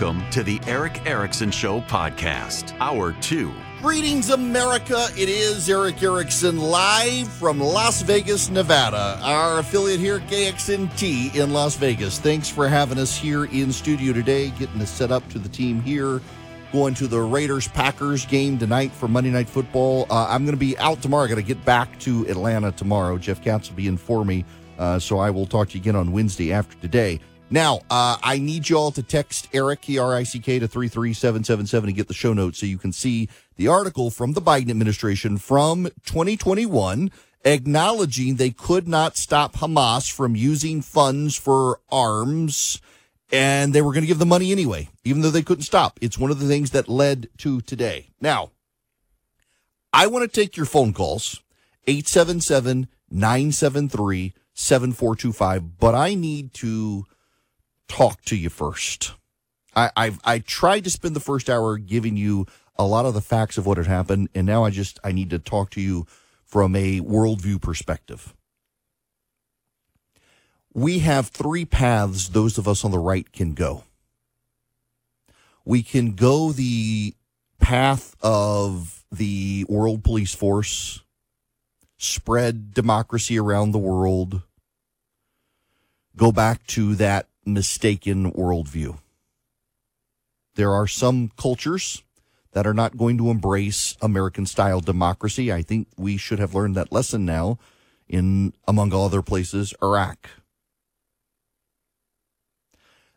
Welcome to the Erick Erickson Show podcast, hour two. Greetings, America. It is Erick Erickson live from Las Vegas, Nevada, our affiliate here, KXNT in Las Vegas. Thanks for having us here in studio today, getting us set up to the team here. Going to the Raiders Packers game tonight for Monday Night Football. Uh, I'm going to be out tomorrow. Got to get back to Atlanta tomorrow. Jeff Katz will be in for me. Uh, so I will talk to you again on Wednesday after today. Now, uh, I need you all to text Erick, E R I C K, to 33777 to get the show notes so you can see the article from the Biden administration from 2021 acknowledging they could not stop Hamas from using funds for arms and they were going to give the money anyway, even though they couldn't stop. It's one of the things that led to today. Now, I want to take your phone calls 877 973 7425, but I need to talk to you first. I, I've I tried to spend the first hour giving you a lot of the facts of what had happened, and now I just I need to talk to you from a worldview perspective. We have three paths those of us on the right can go. We can go the path of the world police force, spread democracy around the world, go back to that mistaken worldview. There are some cultures that are not going to embrace American style democracy. I think we should have learned that lesson now in, among other places, Iraq.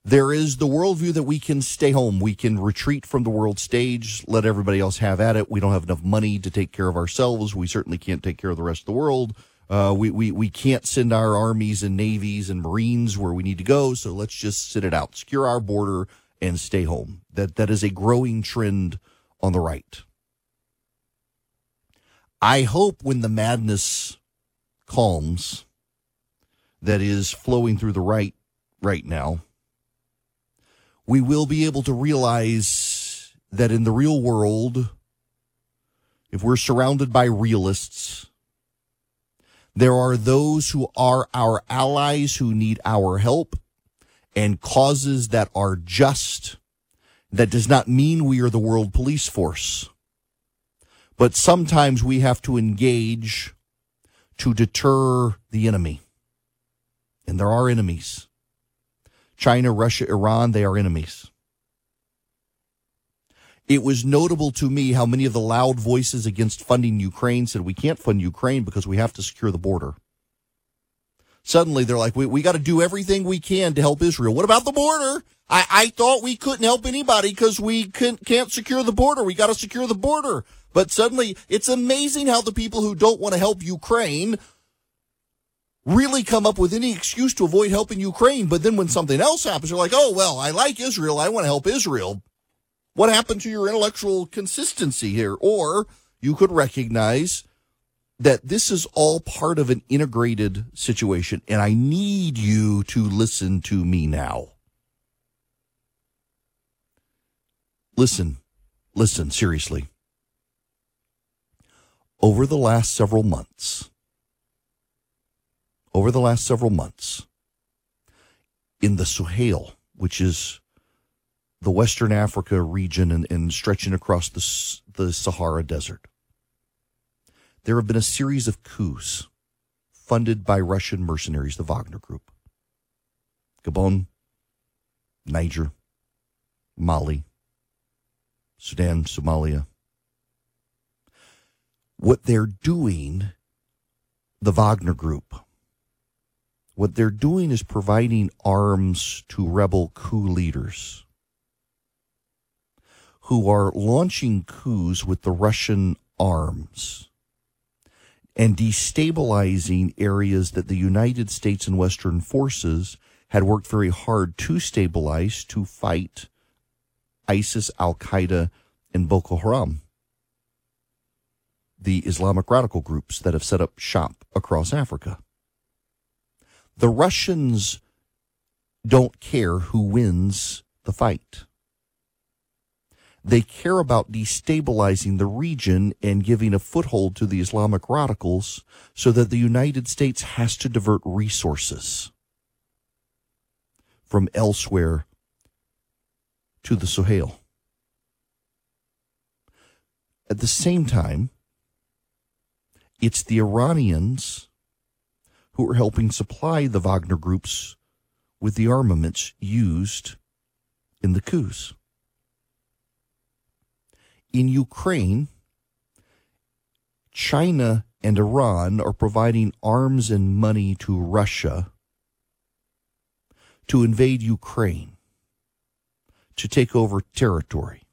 There is the worldview that we can stay home. We can retreat from the world stage, let everybody else have at it. We don't have enough money to take care of ourselves. We certainly can't take care of the rest of the world. Uh, we, we, we can't send our armies and navies and marines where we need to go. So let's just sit it out, secure our border and stay home. That, that is a growing trend on the right. I hope when the madness calms that is flowing through the right right now, we will be able to realize that in the real world, if we're surrounded by realists, there are those who are our allies who need our help and causes that are just. That does not mean we are the world police force. But sometimes we have to engage to deter the enemy. And there are enemies. China, Russia, Iran, they are enemies. It was notable to me how many of the loud voices against funding Ukraine said we can't fund Ukraine because we have to secure the border. Suddenly they're like, we, we got to do everything we can to help Israel. What about the border? I, I thought we couldn't help anybody because we can't secure the border. We got to secure the border. But suddenly it's amazing how the people who don't want to help Ukraine really come up with any excuse to avoid helping Ukraine. But then when something else happens, they're like, oh, well, I like Israel. I want to help Israel. What happened to your intellectual consistency here? Or you could recognize that this is all part of an integrated situation. And I need you to listen to me now. Listen, listen seriously. Over the last several months, over the last several months, in the Sahel, which is the Western Africa region and, and stretching across the, the Sahara Desert. There have been a series of coups funded by Russian mercenaries, the Wagner Group. Gabon, Niger, Mali, Sudan, Somalia. What they're doing, the Wagner Group, what they're doing is providing arms to rebel coup leaders who are launching coups with the Russian arms. and destabilizing areas that the United States and Western forces had worked very hard to stabilize, to fight ISIS, Al Qaeda, and Boko Haram, the Islamic radical groups that have set up shop across Africa. The Russians don't care who wins the fight. They care about destabilizing the region and giving a foothold to the Islamic radicals so that the United States has to divert resources from elsewhere to the Sahel. At the same time, it's the Iranians who are helping supply the Wagner groups with the armaments used in the coups. In Ukraine, China and Iran are providing arms and money to Russia to invade Ukraine, to take over territory,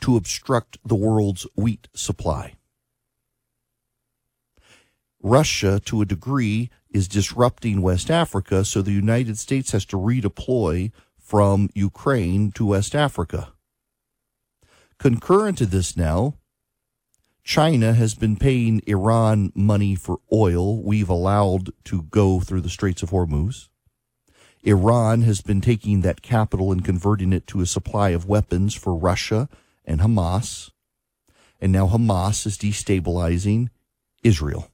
to obstruct the world's wheat supply. Russia, to a degree, is disrupting West Africa, so the United States has to redeploy from Ukraine to West Africa. Concurrent to this now, China has been paying Iran money for oil we've allowed to go through the Straits of Hormuz. Iran has been taking that capital and converting it to a supply of weapons for Russia and Hamas. And now Hamas is destabilizing Israel.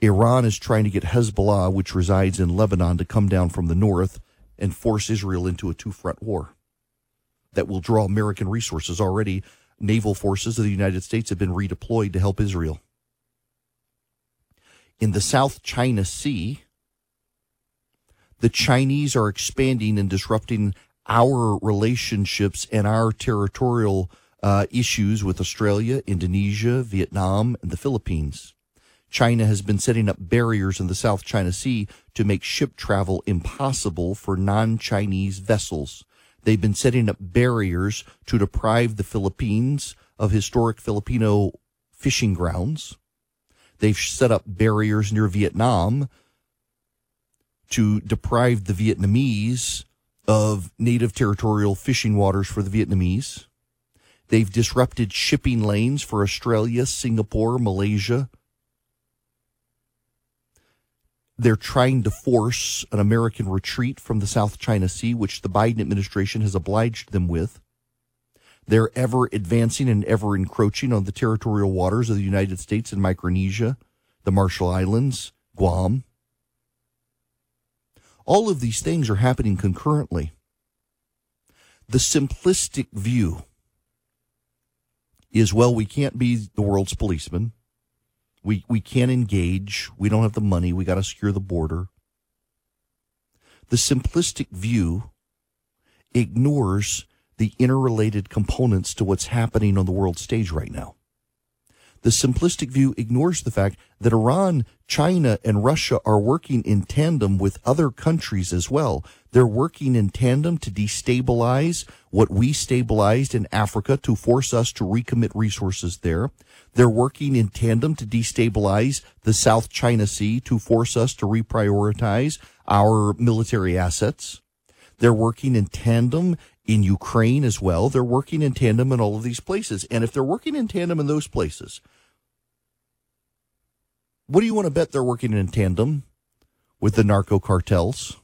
Iran is trying to get Hezbollah, which resides in Lebanon, to come down from the north and force Israel into a two front war that will draw American resources. Already, naval forces of the United States have been redeployed to help Israel. In the South China Sea, the Chinese are expanding and disrupting our relationships and our territorial uh, issues with Australia, Indonesia, Vietnam, and the Philippines. China has been setting up barriers in the South China Sea to make ship travel impossible for non-Chinese vessels. They've been setting up barriers to deprive the Philippines of historic Filipino fishing grounds. They've set up barriers near Vietnam to deprive the Vietnamese of native territorial fishing waters for the Vietnamese. They've disrupted shipping lanes for Australia, Singapore, Malaysia, they're trying to force an American retreat from the South China Sea, which the Biden administration has obliged them with. They're ever advancing and ever encroaching on the territorial waters of the United States and Micronesia, the Marshall Islands, Guam. All of these things are happening concurrently. The simplistic view is well, we can't be the world's policeman. We we can't engage. We don't have the money. We got to secure the border. The simplistic view ignores the interrelated components to what's happening on the world stage right now. The simplistic view ignores the fact that Iran, China, and Russia are working in tandem with other countries as well. They're working in tandem to destabilize what we stabilized in Africa to force us to recommit resources there. They're working in tandem to destabilize the South China Sea to force us to reprioritize our military assets. They're working in tandem in Ukraine as well. They're working in tandem in all of these places. And if they're working in tandem in those places, what do you want to bet they're working in tandem with the narco cartels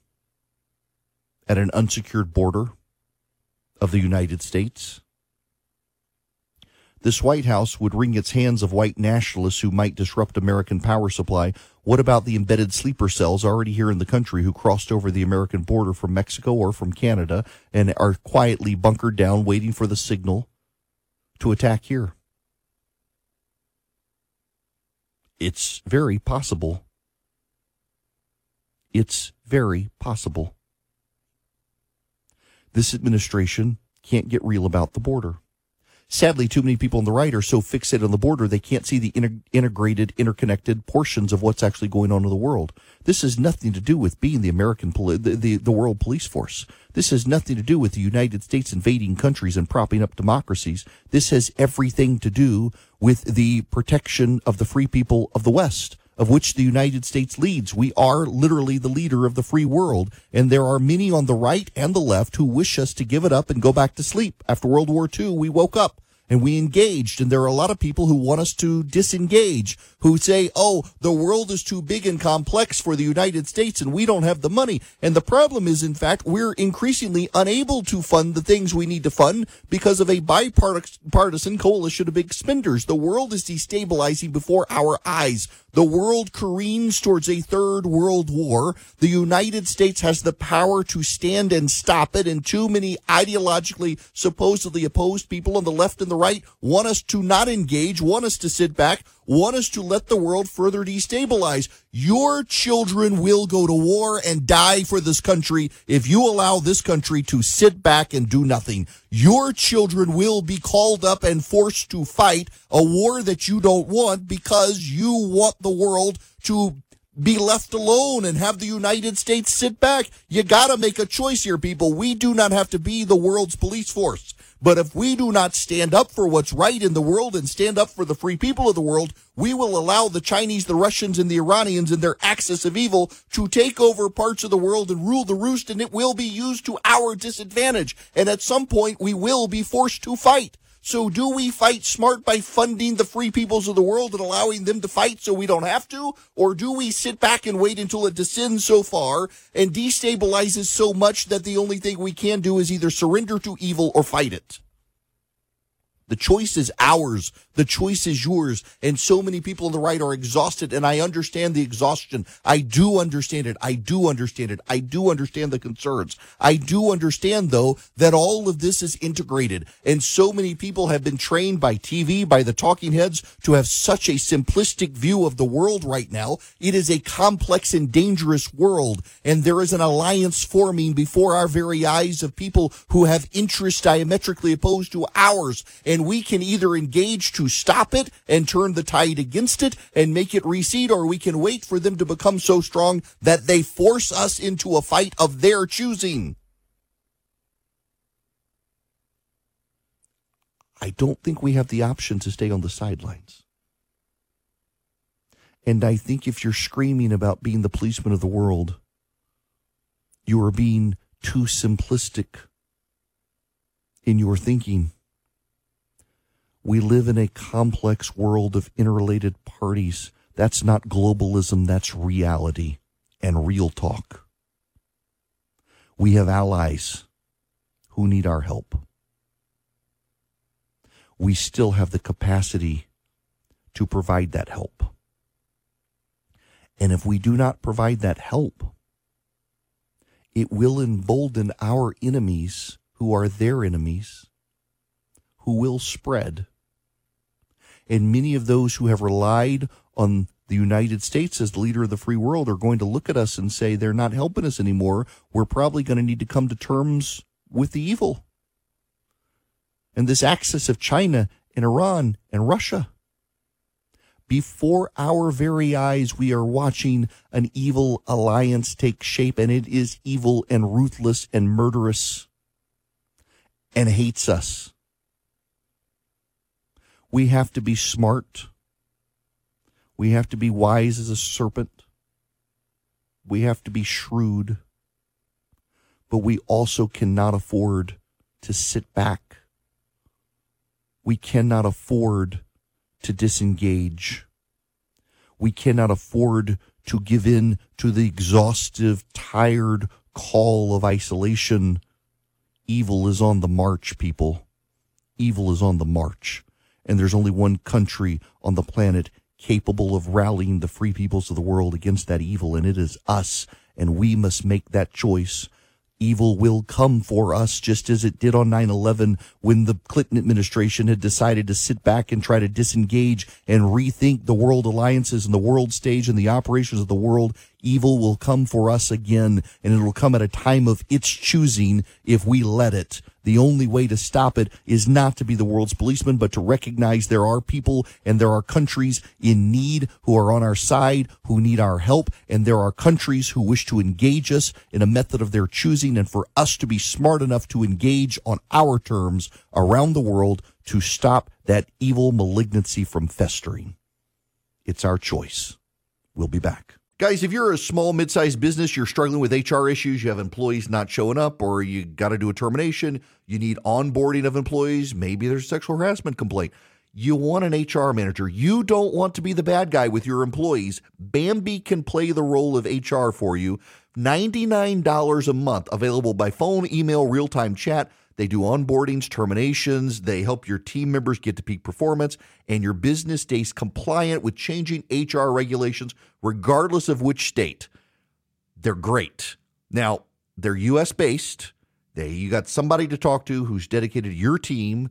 at an unsecured border of the United States? This White House would wring its hands of white nationalists who might disrupt American power supply. What about the embedded sleeper cells already here in the country who crossed over the American border from Mexico or from Canada and are quietly bunkered down waiting for the signal to attack here? It's very possible. It's very possible. This administration can't get real about the border. Sadly, too many people on the right are so fixated on the border they can't see the inter- integrated, interconnected portions of what's actually going on in the world. This has nothing to do with being the American, poli- the, the, the world police force. This has nothing to do with the United States invading countries and propping up democracies. This has everything to do with the protection of the free people of the West of which the United States leads. We are literally the leader of the free world. And there are many on the right and the left who wish us to give it up and go back to sleep. After World War II, we woke up and we engaged. And there are a lot of people who want us to disengage, who say, oh, the world is too big and complex for the United States and we don't have the money. And the problem is, in fact, we're increasingly unable to fund the things we need to fund because of a bipartisan coalition of big spenders. The world is destabilizing before our eyes. The world careens towards a third world war. The United States has the power to stand and stop it. And too many ideologically, supposedly opposed people on the left and the right want us to not engage, want us to sit back, want us to let the world further destabilize. Your children will go to war and die for this country if you allow this country to sit back and do nothing. Your children will be called up and forced to fight a war that you don't want because you want the world to be left alone and have the United States sit back. You gotta make a choice here, people. We do not have to be the world's police force. But if we do not stand up for what's right in the world and stand up for the free people of the world, we will allow the Chinese, the Russians, and the Iranians and their axis of evil to take over parts of the world and rule the roost, and it will be used to our disadvantage. And at some point, we will be forced to fight. So do we fight smart by funding the free peoples of the world and allowing them to fight so we don't have to? Or do we sit back and wait until it descends so far and destabilizes so much that the only thing we can do is either surrender to evil or fight it? The choice is ours. The choice is yours. And so many people on the right are exhausted. And I understand the exhaustion. I do understand it. I do understand it. I do understand the concerns. I do understand though that all of this is integrated. And so many people have been trained by TV, by the talking heads to have such a simplistic view of the world right now. It is a complex and dangerous world. And there is an alliance forming before our very eyes of people who have interests diametrically opposed to ours. And and we can either engage to stop it and turn the tide against it and make it recede, or we can wait for them to become so strong that they force us into a fight of their choosing. I don't think we have the option to stay on the sidelines. And I think if you're screaming about being the policeman of the world, you are being too simplistic in your thinking. We live in a complex world of interrelated parties. That's not globalism, that's reality and real talk. We have allies who need our help. We still have the capacity to provide that help. And if we do not provide that help, it will embolden our enemies who are their enemies, who will spread and many of those who have relied on the United States as the leader of the free world are going to look at us and say they're not helping us anymore. We're probably going to need to come to terms with the evil. And this axis of China and Iran and Russia. Before our very eyes, we are watching an evil alliance take shape, and it is evil and ruthless and murderous and hates us. We have to be smart. We have to be wise as a serpent. We have to be shrewd. But we also cannot afford to sit back. We cannot afford to disengage. We cannot afford to give in to the exhaustive, tired call of isolation. Evil is on the march, people. Evil is on the march and there's only one country on the planet capable of rallying the free peoples of the world against that evil, and it is us. And we must make that choice. Evil will come for us just as it did on 9-11 when the Clinton administration had decided to sit back and try to disengage and rethink the world alliances and the world stage and the operations of the world. Evil will come for us again, and it will come at a time of its choosing if we let it. The only way to stop it is not to be the world's policeman, but to recognize there are people and there are countries in need who are on our side, who need our help, and there are countries who wish to engage us in a method of their choosing, and for us to be smart enough to engage on our terms around the world to stop that evil malignancy from festering. It's our choice. We'll be back. Guys, if you're a small, mid sized business, you're struggling with HR issues, you have employees not showing up, or you got to do a termination, you need onboarding of employees, maybe there's a sexual harassment complaint. You want an HR manager. You don't want to be the bad guy with your employees. Bambee can play the role of HR for you. $99 a month, available by phone, email, real time chat. They do onboardings, terminations. They help your team members get to peak performance, and your business stays compliant with changing HR regulations, regardless of which state. They're great. Now, they're US based. They you got somebody to talk to who's dedicated to your team.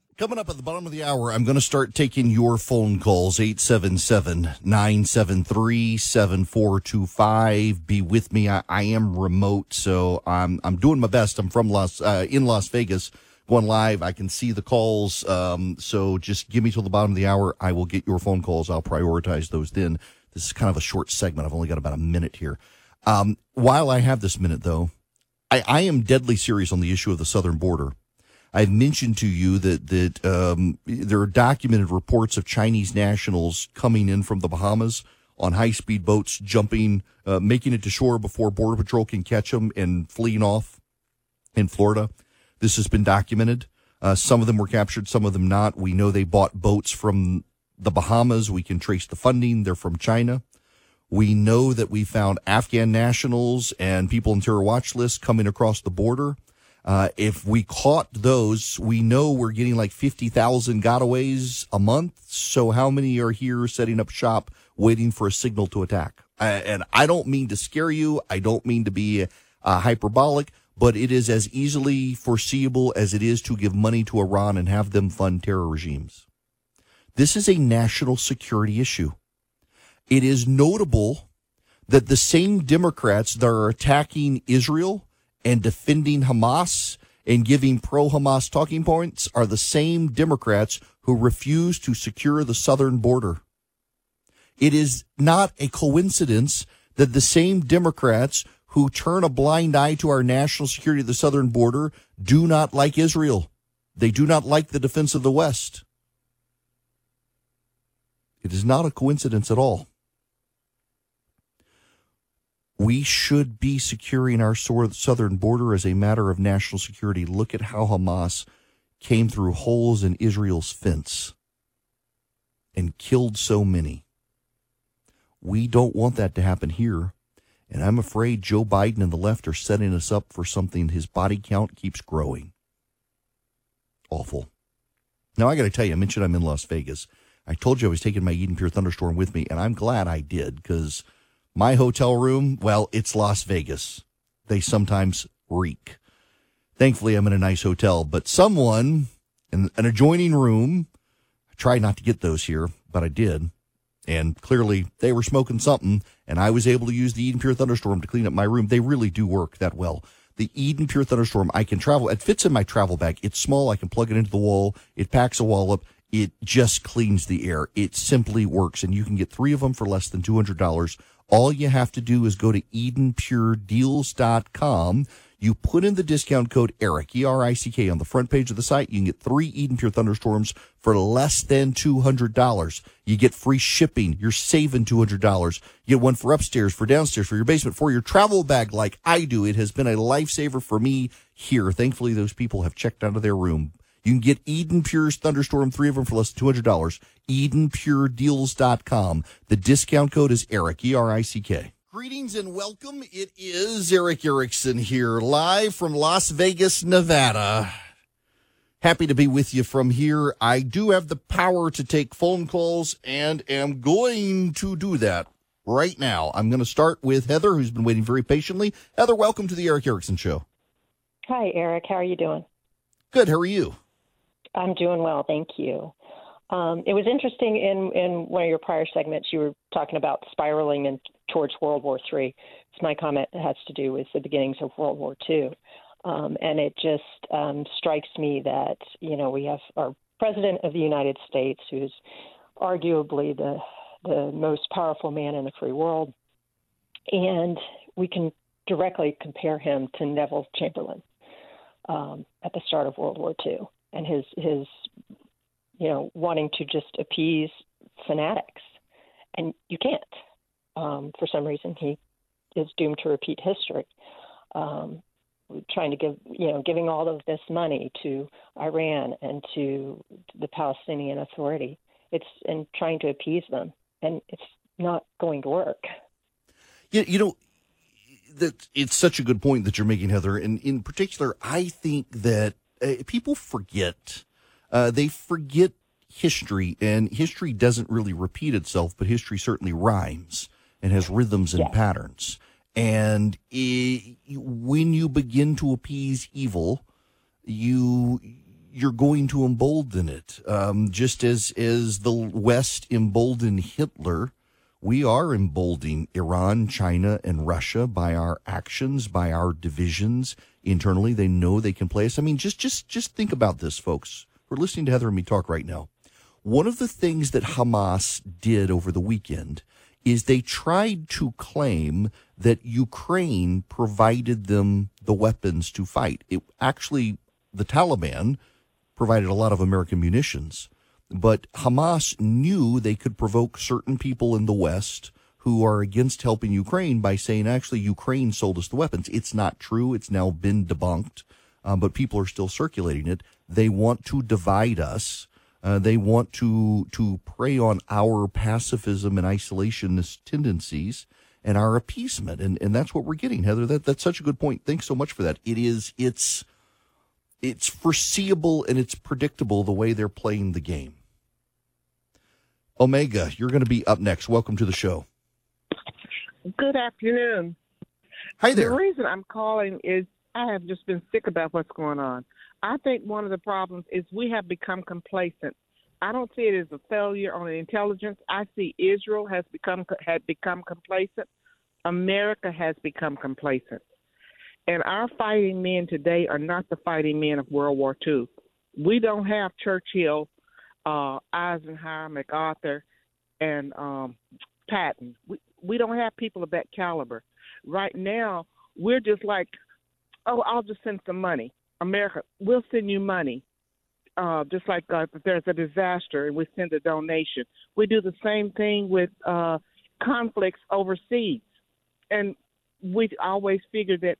Coming up at the bottom of the hour, I'm going to start taking your phone calls 877 973 7425. Be with me. I, I, am remote, so I'm, I'm doing my best. I'm from Las, uh, in Las Vegas, going live. I can see the calls. Um, so just give me till the bottom of the hour. I will get your phone calls. I'll prioritize those then. This is kind of a short segment. I've only got about a minute here. Um, while I have this minute, though, I, I am deadly serious on the issue of the southern border. I've mentioned to you that that um, there are documented reports of Chinese nationals coming in from the Bahamas on high speed boats, jumping, uh, making it to shore before Border Patrol can catch them and fleeing off in Florida. This has been documented. Uh, some of them were captured, some of them not. We know they bought boats from the Bahamas. We can trace the funding. They're from China. We know that we found Afghan nationals and people in terror watch lists coming across the border. Uh, if we caught those, we know we're getting like 50,000 gotaways a month. So how many are here setting up shop waiting for a signal to attack? Uh, and I don't mean to scare you. I don't mean to be uh, hyperbolic, but it is as easily foreseeable as it is to give money to Iran and have them fund terror regimes. This is a national security issue. It is notable that the same Democrats that are attacking Israel and defending Hamas and giving pro Hamas talking points are the same Democrats who refuse to secure the southern border. It is not a coincidence that the same Democrats who turn a blind eye to our national security of the southern border do not like Israel. They do not like the defense of the West. It is not a coincidence at all we should be securing our southern border as a matter of national security. Look at how Hamas came through holes in Israel's fence and killed so many. We don't want that to happen here. And I'm afraid Joe Biden and the left are setting us up for something. His body count keeps growing. Awful. Now, I got to tell you, I mentioned I'm in Las Vegas. I told you I was taking my Eden Pure Thunderstorm with me, and I'm glad I did because my hotel room, well, it's Las Vegas. They sometimes reek. Thankfully, I'm in a nice hotel, but someone in an adjoining room, I tried not to get those here, but I did. And clearly they were smoking something, and I was able to use the Eden Pure Thunderstorm to clean up my room. They really do work that well. The Eden Pure Thunderstorm, I can travel. It fits in my travel bag. It's small. I can plug it into the wall. It packs a wallop. It just cleans the air. It simply works. And you can get three of them for less than $200 all you have to do is go to EdenPureDeals.com. You put in the discount code ERICK, E-R-I-C-K, on the front page of the site. You can get three Eden Pure Thunderstorms for less than $200. You get free shipping. You're saving $200. You get one for upstairs, for downstairs, for your basement, for your travel bag like I do. It has been a lifesaver for me here. Thankfully, those people have checked out of their room. You can get Eden Pure's Thunderstorm, three of them for less than $200. EdenPureDeals.com. The discount code is Erick, E R I C K. Greetings and welcome. It is Erick Erickson here, live from Las Vegas, Nevada. Happy to be with you from here. I do have the power to take phone calls and am going to do that right now. I'm going to start with Heather, who's been waiting very patiently. Heather, welcome to the Erick Erickson Show. Hi, Eric. How are you doing? Good. How are you? I'm doing well, thank you. Um, it was interesting in, in one of your prior segments, you were talking about spiraling in, towards World War III. So my comment has to do with the beginnings of World War II. Um, and it just um, strikes me that, you know, we have our President of the United States, who's arguably the, the most powerful man in the free world. And we can directly compare him to Neville Chamberlain um, at the start of World War II and his, his, you know, wanting to just appease fanatics. And you can't. Um, for some reason, he is doomed to repeat history. Um, trying to give, you know, giving all of this money to Iran and to the Palestinian Authority. It's and trying to appease them, and it's not going to work. Yeah, you know, that it's such a good point that you're making, Heather. And in particular, I think that uh, people forget. Uh, they forget history, and history doesn't really repeat itself, but history certainly rhymes and has rhythms and patterns. And it, when you begin to appease evil, you you're going to embolden it. Um, just as as the West emboldened Hitler, we are emboldening Iran, China, and Russia by our actions, by our divisions internally. They know they can play us. I mean, just just just think about this, folks. We're listening to Heather and me talk right now. One of the things that Hamas did over the weekend is they tried to claim that Ukraine provided them the weapons to fight. It actually, the Taliban provided a lot of American munitions, but Hamas knew they could provoke certain people in the West who are against helping Ukraine by saying, actually, Ukraine sold us the weapons. It's not true. It's now been debunked, um, but people are still circulating it. They want to divide us uh, they want to to prey on our pacifism and isolationist tendencies and our appeasement, and and that's what we're getting, Heather. That that's such a good point. Thanks so much for that. It is it's it's foreseeable and it's predictable the way they're playing the game. Omega, you're going to be up next. Welcome to the show. Good afternoon. Hi there. The reason I'm calling is I have just been sick about what's going on. I think one of the problems is we have become complacent. I don't see it as a failure on intelligence. I see Israel has become had become complacent. America has become complacent. And our fighting men today are not the fighting men of World War II. We don't have Churchill, uh, Eisenhower, MacArthur, and um, Patton. We we don't have people of that caliber. Right now, we're just like, oh, I'll just send some money. America, we'll send you money. Uh, just like uh, if there's a disaster and we send a donation. We do the same thing with uh, conflicts overseas. And we always figure that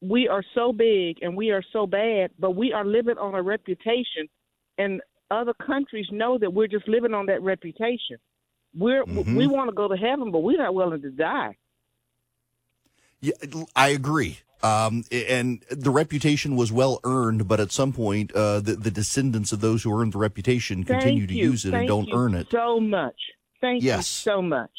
we are so big and we are so bad, but we are living on a reputation, and other countries know that we're just living on that reputation. We're mm-hmm. we want to go to heaven, but we're not willing to die. Yeah, I agree. Um, and the reputation was well earned, but at some point, uh, the, the descendants of those who earned the reputation continue to use it Thank and don't earn it. So much. Thank yes. you so much.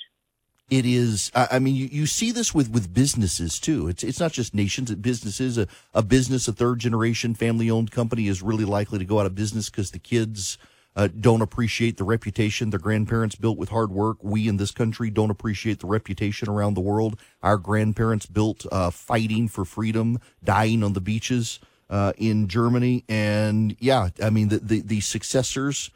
It is. I mean, you, you see this with, with businesses too. It's it's not just nations. Businesses. A, a business, a third generation family owned company is really likely to go out of business because the kids uh, don't appreciate the reputation their grandparents built with hard work. We in this country don't appreciate the reputation around the world our grandparents built uh, fighting for freedom, dying on the beaches uh, in Germany. And yeah, I mean, the, the, the successors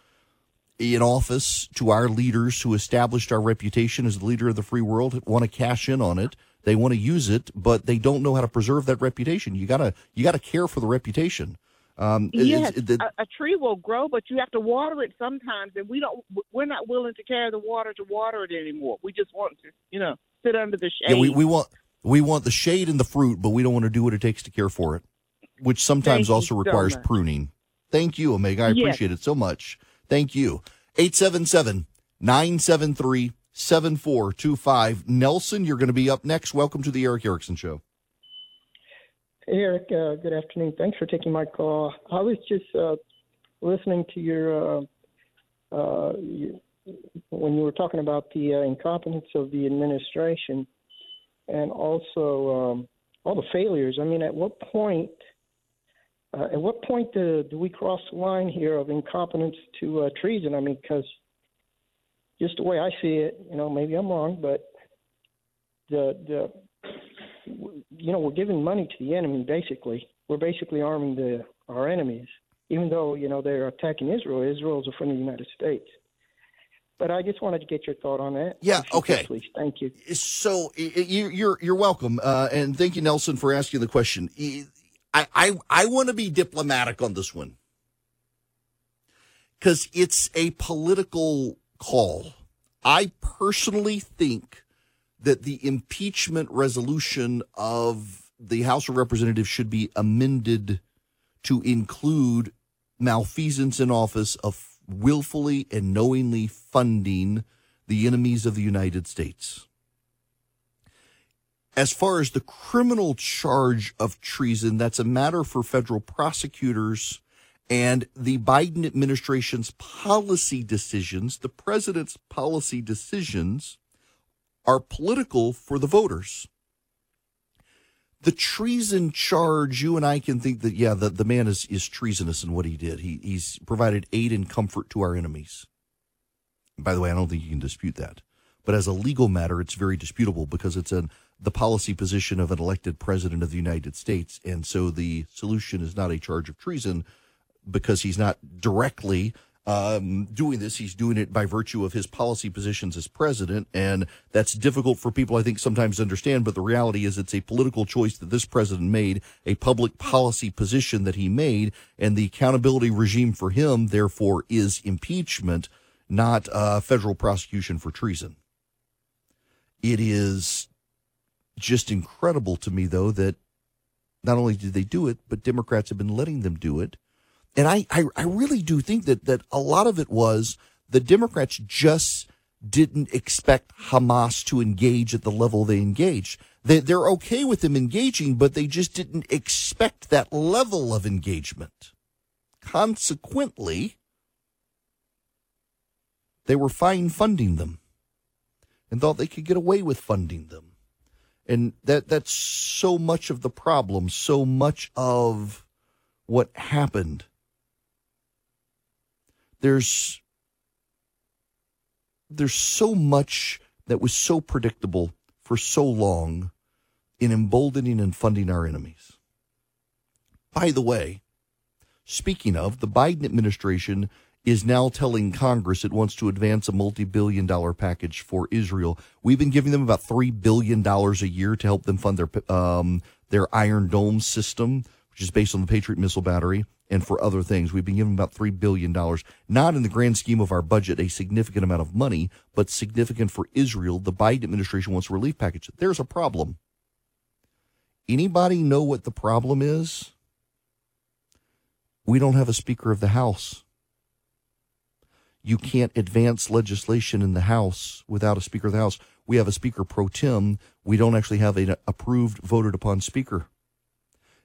in office to our leaders who established our reputation as the leader of the free world want to cash in on it. They want to use it, but they don't know how to preserve that reputation. You gotta, you gotta care for the reputation. Um, yes, a, a, tree will grow, but you have to water it sometimes, and we don't. We're not willing to carry the water to water it anymore. We just want to, you know, sit under the shade. Yeah, we, we want we want the shade and the fruit, but we don't want to do what it takes to care for it, which sometimes Thank also requires so pruning. Thank you, Omega. I yes. appreciate it so much. Thank you. 877 973 7425. Nelson, you're going to be up next. Welcome to the Erick Erickson Show. Hey, Eric, uh, good afternoon. Thanks for taking my call. I was just uh, listening to your, uh, uh, when you were talking about the uh, incompetence of the administration and also um, all the failures. I mean, at what point? Uh, at what point do, do we cross the line here of incompetence to uh, treason? I mean, because just the way I see it, you know, maybe I'm wrong, but the the you know we're giving money to the enemy basically. We're basically arming the our enemies, even though you know they're attacking Israel. Israel is a friend of the United States. But I just wanted to get your thought on that. Yeah. Okay. Please. Thank you. So you, you're you're welcome, uh, and thank you, Nelson, for asking the question. I I, I want to be diplomatic on this one because it's a political call. I personally think that the impeachment resolution of the House of Representatives should be amended to include malfeasance in office of willfully and knowingly funding the enemies of the United States. As far as the criminal charge of treason, that's a matter for federal prosecutors and the Biden administration's policy decisions, the president's policy decisions, are political for the voters. The treason charge, you and I can think that, yeah, the, the man is, is treasonous in what he did. He, he's provided aid and comfort to our enemies. By the way, I don't think you can dispute that. But as a legal matter, it's very disputable because it's an, the policy position of an elected president of the United States. And so the solution is not a charge of treason, because he's not directly um, doing this. He's doing it by virtue of his policy positions as president. And that's difficult for people, I think, sometimes to understand. But the reality is it's a political choice that this president made, a public policy position that he made. And the accountability regime for him, therefore, is impeachment, not uh, federal prosecution for treason. It is just incredible to me, though, that not only did they do it, but Democrats have been letting them do it and I, I, I really do think that, that a lot of it was the Democrats just didn't expect Hamas to engage at the level they engaged. They, they're okay with them engaging, but they just didn't expect that level of engagement. Consequently, they were fine funding them and thought they could get away with funding them. And that that's so much of the problem, so much of what happened there's there's so much that was so predictable for so long in emboldening and funding our enemies. By the way, speaking of, the Biden administration is now telling Congress it wants to advance a multi billion dollar package for Israel. We've been giving them about $3 billion a year to help them fund their, um, their Iron Dome system, which is based on the Patriot missile battery and for other things. We've been giving about $3 billion, not in the grand scheme of our budget, a significant amount of money, but significant for Israel. The Biden administration wants a relief package. There's a problem. Anybody know what the problem is? We don't have a Speaker of the House. You can't advance legislation in the House without a Speaker of the House. We have a Speaker pro tem. We don't actually have an approved, voted upon Speaker.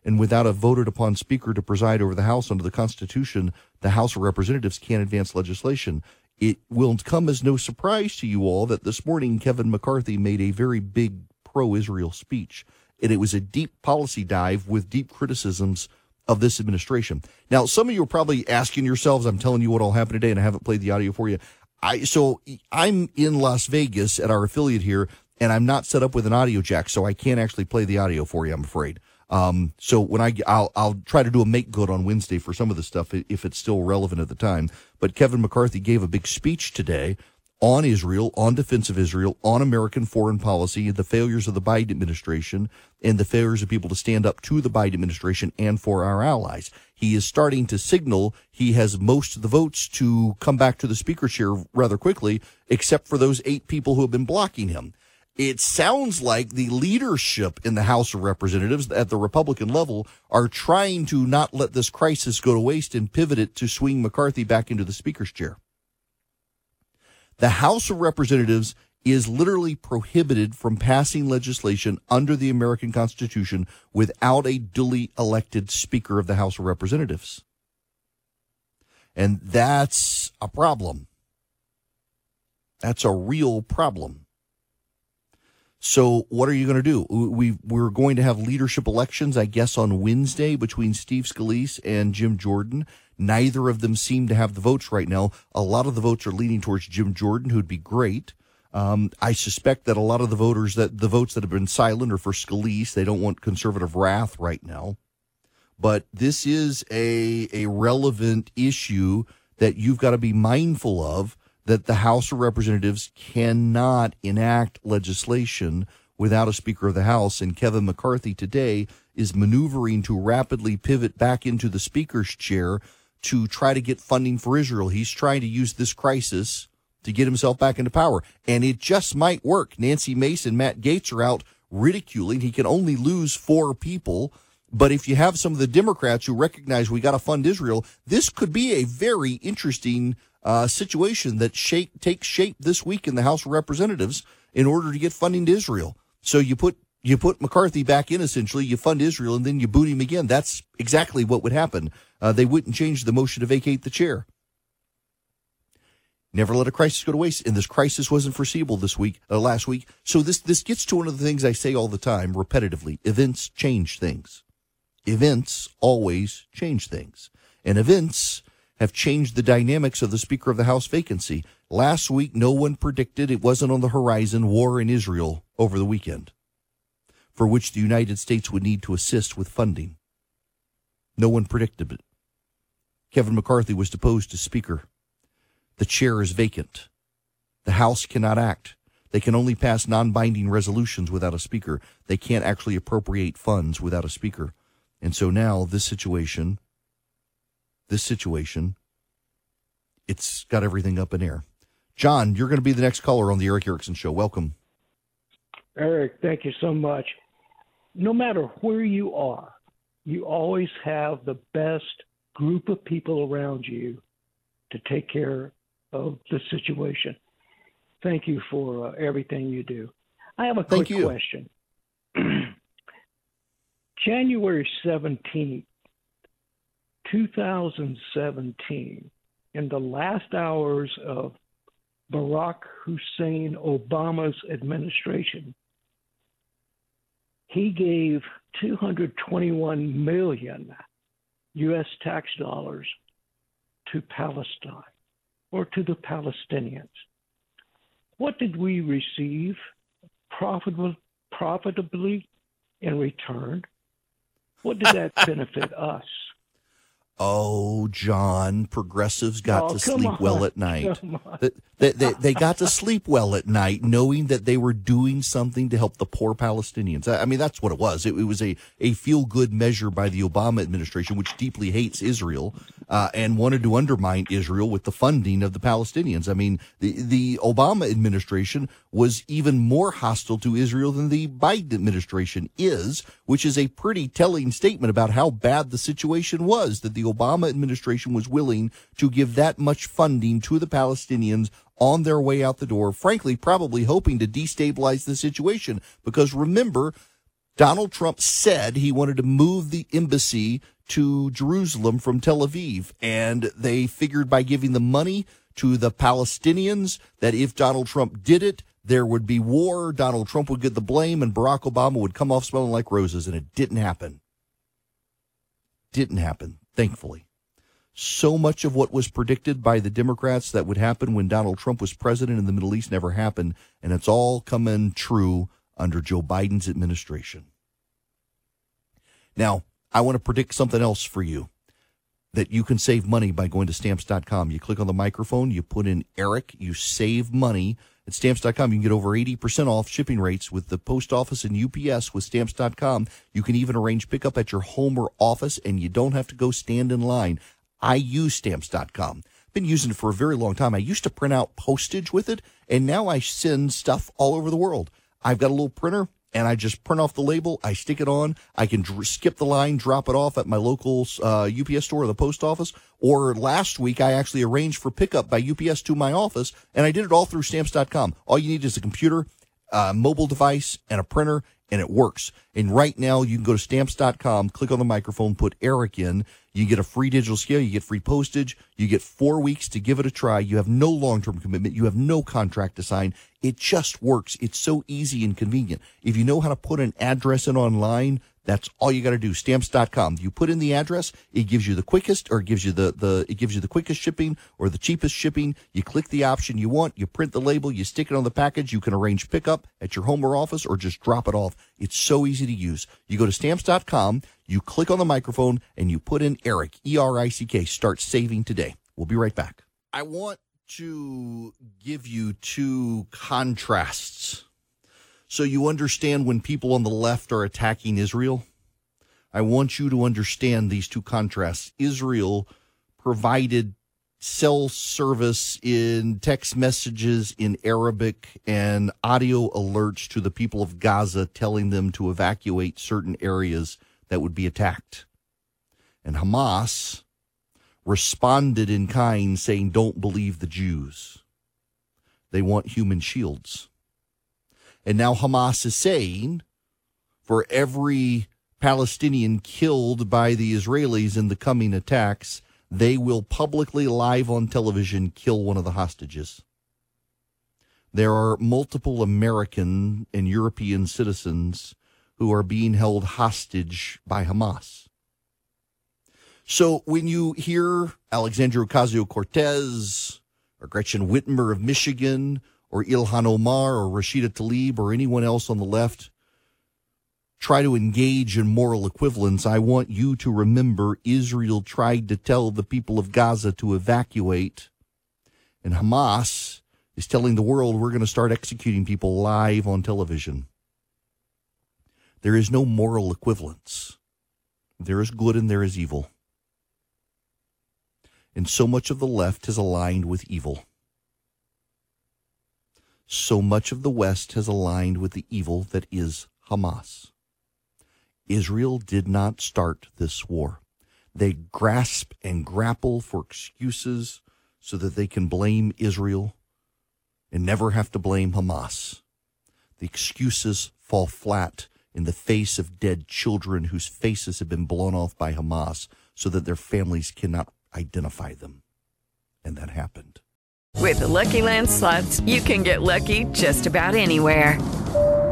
And without a voted upon speaker to preside over the House under the Constitution, the House of Representatives can't advance legislation. It will come as no surprise to you all that this morning Kevin McCarthy made a very big pro Israel speech. And it was a deep policy dive with deep criticisms of this administration. Now, some of you are probably asking yourselves, I'm telling you what will happen today, and I haven't played the audio for you. I so I'm in Las Vegas at our affiliate here, and I'm not set up with an audio jack, so I can't actually play the audio for you, I'm afraid. Um, so when I, I'll, I'll try to do a make good on Wednesday for some of the stuff if it's still relevant at the time. But Kevin McCarthy gave a big speech today on Israel, on defense of Israel, on American foreign policy, the failures of the Biden administration, and the failures of people to stand up to the Biden administration and for our allies. He is starting to signal he has most of the votes to come back to the speaker chair rather quickly, except for those eight people who have been blocking him it sounds like the leadership in the House of Representatives at the Republican level are trying to not let this crisis go to waste and pivot it to swing McCarthy back into the speaker's chair. The House of Representatives is literally prohibited from passing legislation under the American Constitution without a duly elected Speaker of the House of Representatives. And that's a problem. That's a real problem. So what are you going to do? We we're going to have leadership elections, I guess, on Wednesday between Steve Scalise and Jim Jordan. Neither of them seem to have the votes right now. A lot of the votes are leaning towards Jim Jordan, who'd be great. Um, I suspect that a lot of the voters that the votes that have been silent are for Scalise. They don't want conservative wrath right now. But this is a a relevant issue that you've got to be mindful of that the House of Representatives cannot enact legislation without a Speaker of the House. And Kevin McCarthy today is maneuvering to rapidly pivot back into the Speaker's chair to try to get funding for Israel. He's trying to use this crisis to get himself back into power. And it just might work. Nancy Mason, Matt Gaetz are out ridiculing. He can only lose four people. But if you have some of the Democrats who recognize we got to fund Israel, this could be a very interesting uh, situation that shape, takes shape this week in the House of Representatives in order to get funding to Israel. So you put you put McCarthy back in essentially, you fund Israel, and then you boot him again. That's exactly what would happen. Uh, they wouldn't change the motion to vacate the chair. Never let a crisis go to waste, and this crisis wasn't foreseeable this week, uh, last week. So this this gets to one of the things I say all the time, repetitively: events change things. Events always change things, and events have changed the dynamics of the Speaker of the House vacancy. Last week, no one predicted it wasn't on the horizon war in Israel over the weekend, for which the United States would need to assist with funding. No one predicted it. Kevin McCarthy was deposed as Speaker. The chair is vacant. The House cannot act. They can only pass non binding resolutions without a Speaker. They can't actually appropriate funds without a Speaker. And so now this situation this situation, it's got everything up in air. John, you're going to be the next caller on the Erick Erickson Show. Welcome. Erick, thank you so much. No matter where you are, you always have the best group of people around you to take care of the situation. Thank you for uh, everything you do. I have a quick question. January 17th, 2017, in the last hours of Barack Hussein Obama's administration, he gave 221 million U.S. tax dollars to Palestine or to the Palestinians. What did we receive profitable, profitably in return? What did that benefit us? Oh, John, progressives got oh, to sleep on. well at night. They, they, they, got to sleep well at night knowing that they were doing something to help the poor Palestinians. I mean, that's what it was. It, it was a, a feel good measure by the Obama administration, which deeply hates Israel uh, and wanted to undermine Israel with the funding of the Palestinians. I mean, the, the Obama administration was even more hostile to Israel than the Biden administration is, which is a pretty telling statement about how bad the situation was that the Obama administration was willing to give that much funding to the Palestinians on their way out the door, frankly, probably hoping to destabilize the situation. Because remember, Donald Trump said he wanted to move the embassy to Jerusalem from Tel Aviv. And they figured by giving the money to the Palestinians that if Donald Trump did it, there would be war. Donald Trump would get the blame and Barack Obama would come off smelling like roses. And it didn't happen. Didn't happen, thankfully so much of what was predicted by the Democrats that would happen when Donald Trump was president in the Middle East never happened, and it's all coming true under Joe Biden's administration. Now, I want to predict something else for you that you can save money by going to stamps.com. You click on the microphone, you put in Erick, you save money. At stamps.com, you can get over 80% off shipping rates with the post office and UPS with stamps.com. You can even arrange pickup at your home or office, and you don't have to go stand in line. I use stamps.com. Been using it for a very long time. I used to print out postage with it, and now I send stuff all over the world. I've got a little printer, and I just print off the label. I stick it on. I can dr- skip the line, drop it off at my local uh, UPS store or the post office. Or last week, I actually arranged for pickup by UPS to my office, and I did it all through stamps.com. All you need is a computer, a mobile device, and a printer, and it works. And right now, you can go to stamps.com, click on the microphone, put Erick in. You get a free digital scale, you get free postage, you get four weeks to give it a try. You have no long term commitment, you have no contract to sign. It just works. It's so easy and convenient. If you know how to put an address in online, that's all you got to do. Stamps.com. You put in the address, it gives you the quickest or it gives you the, the, it gives you the quickest shipping or the cheapest shipping. You click the option you want, you print the label, you stick it on the package. You can arrange pickup at your home or office or just drop it off. It's so easy to use. You go to stamps.com, you click on the microphone and you put in Erick, E R I C K. Start saving today. We'll be right back. I want to give you two contrasts so you understand when people on the left are attacking Israel. I want you to understand these two contrasts. Israel provided cell service in text messages in Arabic and audio alerts to the people of Gaza telling them to evacuate certain areas that would be attacked. And Hamas responded in kind saying, Don't believe the Jews. They want human shields. And now Hamas is saying for every Palestinian killed by the Israelis in the coming attacks, they will publicly live on television kill one of the hostages. There are multiple American and European citizens who are being held hostage by Hamas. So when you hear Alexandria Ocasio Cortez or Gretchen Whitmer of Michigan or Ilhan Omar or Rashida Tlaib or anyone else on the left try to engage in moral equivalence, I want you to remember Israel tried to tell the people of Gaza to evacuate, and Hamas is telling the world we're going to start executing people live on television. There is no moral equivalence. There is good and there is evil. And so much of the left has aligned with evil. So much of the West has aligned with the evil that is Hamas. Israel did not start this war. They grasp and grapple for excuses so that they can blame Israel and never have to blame Hamas. The excuses fall flat in the face of dead children whose faces have been blown off by Hamas so that their families cannot identify them. And that happened. With the Lucky Land slots, you can get lucky just about anywhere.